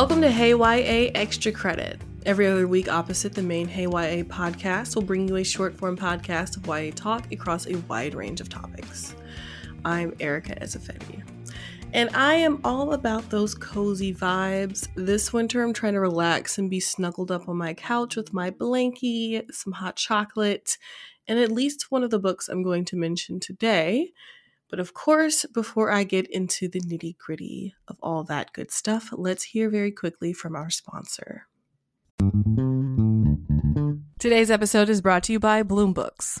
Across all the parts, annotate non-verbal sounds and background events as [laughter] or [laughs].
Welcome to Hey YA Extra Credit. Every other week, opposite the main Hey YA podcast, we'll bring you a short form podcast of YA talk across a wide range of topics. I'm Erica Ezeifedi. And I am all about those cozy vibes. This winter, I'm trying to relax and be snuggled up on my couch with my blankie, some hot chocolate, and at least one of the books I'm going to mention today. But of course, before I get into the nitty gritty of all that good stuff, let's hear very quickly from our sponsor. Today's episode is brought to you by Bloom Books.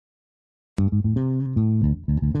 Thank you.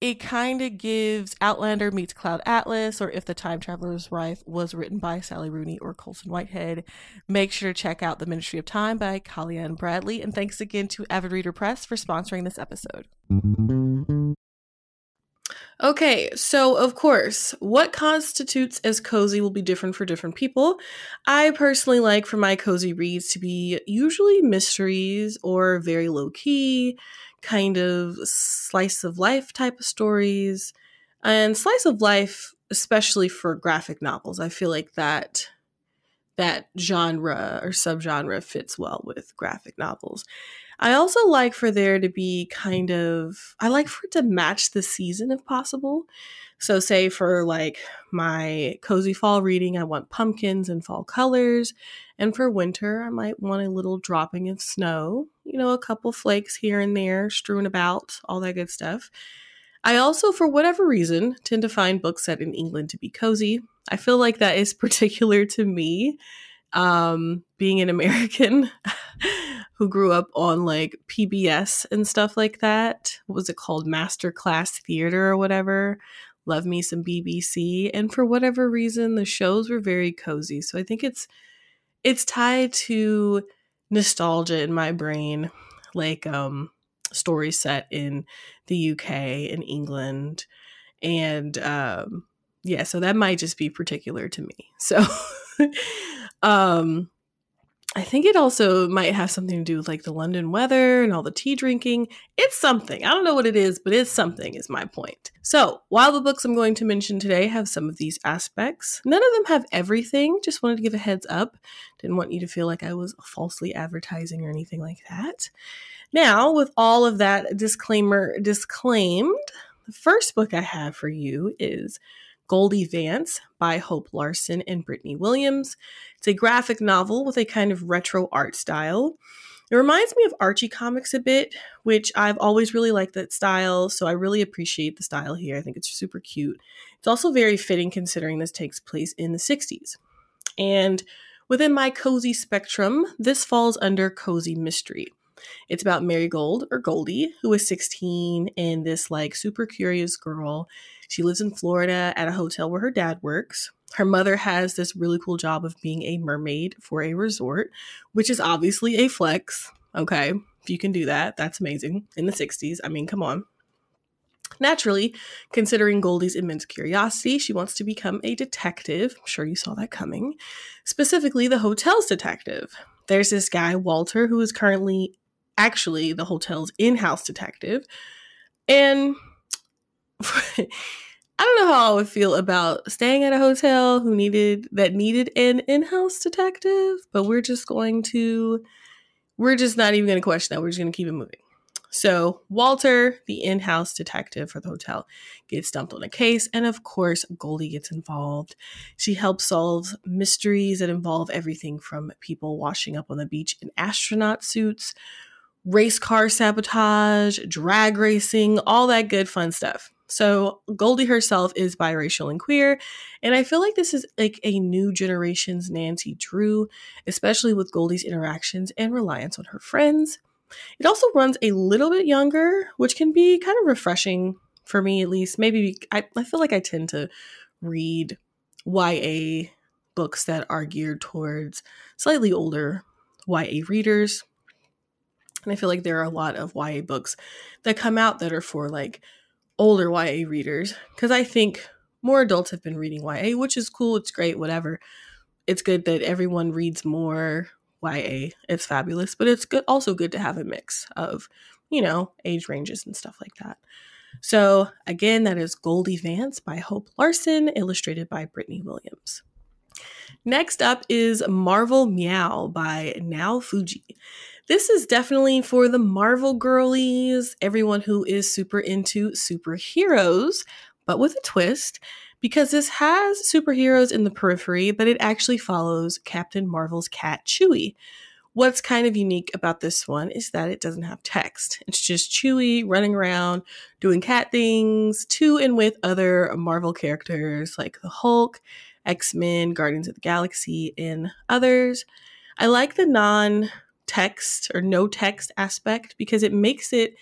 it kind of gives Outlander meets Cloud Atlas, or If the Time Traveler's Wife was written by Sally Rooney or Colson Whitehead. Make sure to check out The Ministry of Time by Kaliane Bradley. And thanks again to Avid Reader Press for sponsoring this episode. Okay, so of course, what constitutes as cozy will be different for different people. I personally like for my cozy reads to be usually mysteries or very low key kind of slice of life type of stories. And slice of life, especially for graphic novels, I feel like that that genre or subgenre fits well with graphic novels. I also like for there to be kind of I like for it to match the season if possible. So say for like my cozy fall reading, I want pumpkins and fall colors. And for winter, I might want a little dropping of snow, you know, a couple flakes here and there strewn about, all that good stuff. I also, for whatever reason, tend to find books set in England to be cozy. I feel like that is [laughs] particular to me, um, being an American [laughs] who grew up on like PBS and stuff like that. What was it called? Masterclass Theater or whatever. Love me some BBC. And for whatever reason, the shows were very cozy. So I think it's it's tied to nostalgia in my brain, like um stories set in the UK and England. And um yeah, so that might just be particular to me. So [laughs] um I think it also might have something to do with like the London weather and all the tea drinking. It's something. I don't know what it is, but it's something, is my point. So, while the books I'm going to mention today have some of these aspects, none of them have everything. Just wanted to give a heads up. Didn't want you to feel like I was falsely advertising or anything like that. Now, with all of that disclaimer disclaimed, the first book I have for you is Goldie Vance by Hope Larson and Brittney Williams. It's a graphic novel with a kind of retro art style. It reminds me of Archie comics a bit, which I've always really liked that style, so I really appreciate the style here. I think it's super cute. It's also very fitting considering this takes place in the 60s. And within my cozy spectrum, this falls under cozy mystery. It's about Marigold or Goldie, who is 16 and this like super curious girl she lives in Florida at a hotel where her dad works. Her mother has this really cool job of being a mermaid for a resort, which is obviously a flex. Okay, if you can do that, that's amazing. In the 60s, I mean, come on. Naturally, considering Goldie's immense curiosity, she wants to become a detective. I'm sure you saw that coming. Specifically, the hotel's detective. There's this guy, Walter, who is currently actually the hotel's in house detective. And [laughs] I don't know how I would feel about staying at a hotel who needed that needed an in-house detective, but we're just going to we're just not even going to question that. We're just going to keep it moving. So, Walter, the in house detective for the hotel, gets dumped on a case, and of course, Goldie gets involved. She helps solve mysteries that involve everything from people washing up on the beach in astronaut suits, race car sabotage, drag racing, all that good fun stuff. So Goldie herself is biracial and queer, and I feel like this is like a new generation's Nancy Drew, especially with Goldie's interactions and reliance on her friends. It also runs a little bit younger, which can be kind of refreshing for me at least. Maybe I, I feel like I tend to read YA books that are geared towards slightly older YA readers. And I feel like there are a lot of YA books that come out that are for like older YA readers because I think more adults have been reading YA, which is cool. It's great, whatever. It's good that everyone reads more YA. It's fabulous, but it's good also good to have a mix of, you know, age ranges and stuff like that. So, again, that is Goldie Vance by Hope Larson, illustrated by Brittney Williams. Next up is Marvel Meow by Naofuji. This is definitely for the Marvel girlies, everyone who is super into superheroes, but with a twist, because this has superheroes in the periphery, but it actually follows Captain Marvel's cat Chewie. What's kind of unique about this one is that it doesn't have text. It's just Chewie running around doing cat things to and with other Marvel characters like the Hulk, X Men, Guardians of the Galaxy, and others. I like the non text or no text aspect because it makes it,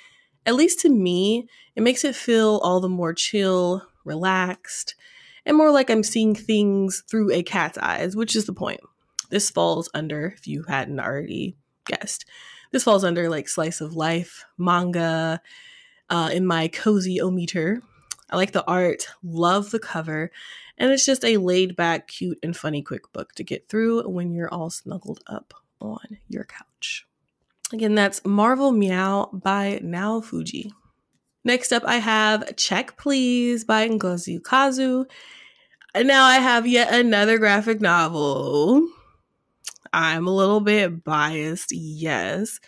at least to me, it makes it feel all the more chill, relaxed, and more like I'm seeing things through a cat's eyes, which is the point. This falls under, if you hadn't already guessed, this falls under like slice of life, manga, uh, in my cozy o meter. I like the art, love the cover, and it's just a laid back, cute, and funny quick book to get through when you're all snuggled up on your couch. Again, that's Marvel Meow by Nao Fuji. Next up, I have Check Please by Ngozi Ukazu. And now I have yet another graphic novel. I'm a little bit biased, yes,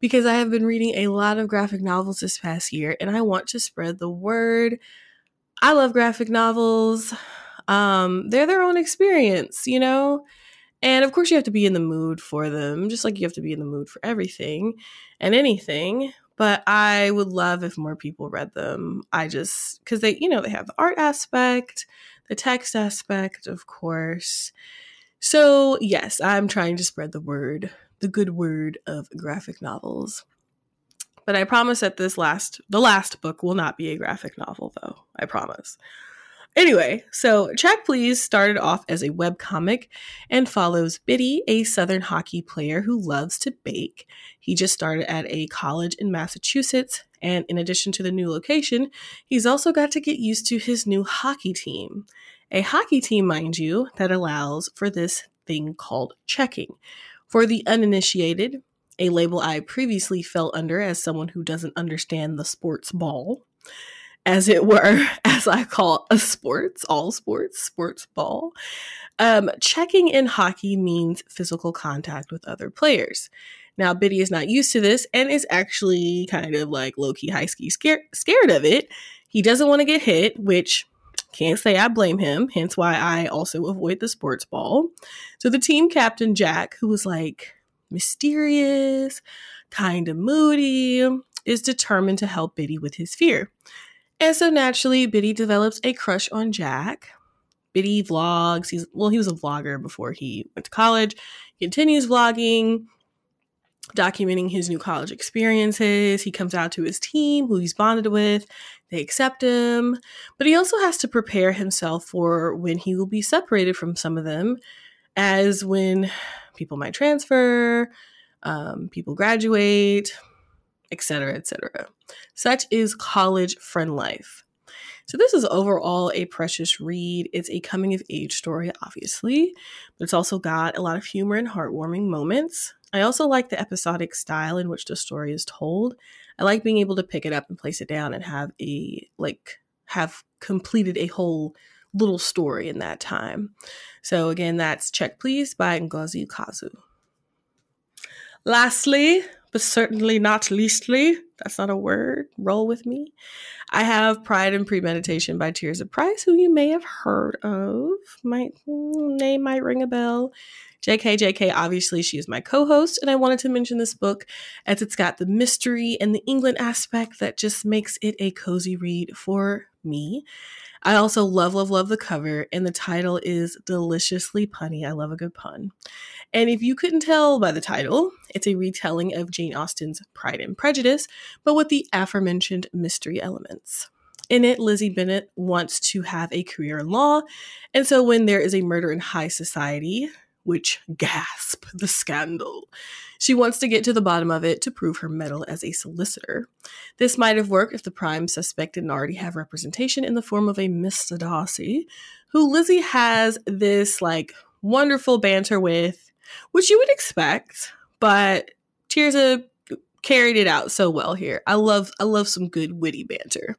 because I have been reading a lot of graphic novels this past year and I want to spread the word. I love graphic novels. Um, they're their own experience, you know? And of course, you have to be in the mood for them, just like you have to be in the mood for everything and anything. But I would love if more people read them. I just, because they, you know, they have the art aspect, the text aspect, of course. So, yes, I'm trying to spread the word, the good word of graphic novels. But I promise that this last, the last book will not be a graphic novel, though. I promise. Anyway, so Check Please started off as a web comic and follows Bitty, a Southern hockey player who loves to bake. He just started at a college in Massachusetts, and in addition to the new location, he's also got to get used to his new hockey team. A hockey team, mind you, that allows for this thing called checking, For the uninitiated, a label I previously fell under as someone who doesn't understand the sports ball, as it were, [laughs] as I call a sports, all sports, sports ball. Um, checking in hockey means physical contact with other players. Now, Bitty is not used to this and is actually kind of like low key high ski scared, scared of it. He doesn't want to get hit, which can't say I blame him, hence why I also avoid the sports ball. So the team captain, Jack, who was like mysterious, kind of moody, is determined to help Bitty with his fear. And so naturally, Bitty develops a crush on Jack. Bitty vlogs. He's well, he was a vlogger before he went to college. He continues vlogging documenting his new college experiences. He comes out to his team, who he's bonded with. They accept him, but he also has to prepare himself for when he will be separated from some of them, as when people might transfer, um, people graduate, etc., etc. Such is college friend life. So, this is overall a precious read. It's a coming of age story, obviously, but it's also got a lot of humor and heartwarming moments. I also like the episodic style in which the story is told. I like being able to pick it up and place it down and have a, like, have completed a whole little story in that time. So, again, that's Check Please by Ngozi Ukazu. Lastly, but certainly not leastly, that's not a word, roll with me. I have Pride and Premeditation by Tirzah Price, who you may have heard of. My hmm, name might ring a bell. JK, JK, obviously, she is my co host, and I wanted to mention this book as it's got the mystery and the England aspect that just makes it a cozy read for me. I also love, love, love the cover, and the title is deliciously punny. I love a good pun. And if you couldn't tell by the title, it's a retelling of Jane Austen's Pride and Prejudice, but with the aforementioned mystery elements. In it, Lizzie Bennet wants to have a career in law, and so when there is a murder in high society, which gasp the scandal. She wants to get to the bottom of it to prove her mettle as a solicitor. This might have worked if the prime suspect didn't already have representation in the form of a Mr. Darcy, who Lizzie has this like wonderful banter with, which you would expect, but Tirzah carried it out so well here. I love I love some good witty banter.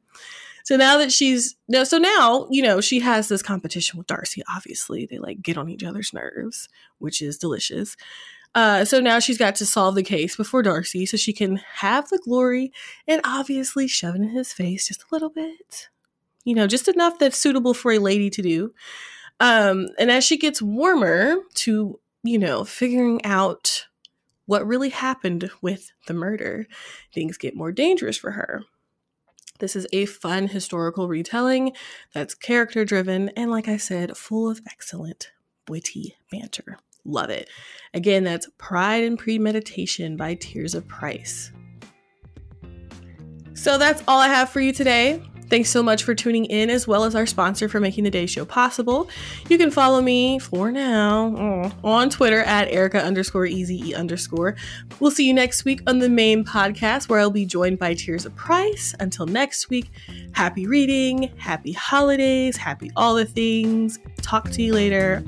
So now that she's no, so now you know she has this competition with Darcy. Obviously, they like get on each other's nerves, which is delicious. Uh, so now she's got to solve the case before Darcy, so she can have the glory and obviously shove it in his face just a little bit, you know, just enough that's suitable for a lady to do. Um, and as she gets warmer to, you know, figuring out what really happened with the murder, things get more dangerous for her. This is a fun historical retelling that's character driven and, like I said, full of excellent, witty banter. Love it. Again, that's Pride and Premeditation by Tirzah Price. So that's all I have for you today. Thanks so much for tuning in, as well as our sponsor for making the day show possible. You can follow me for now mm, on Twitter at Erica underscore easy underscore. We'll see you next week on the main podcast where I'll be joined by Tirzah Price. Until next week, happy reading, happy holidays, happy all the things. Talk to you later.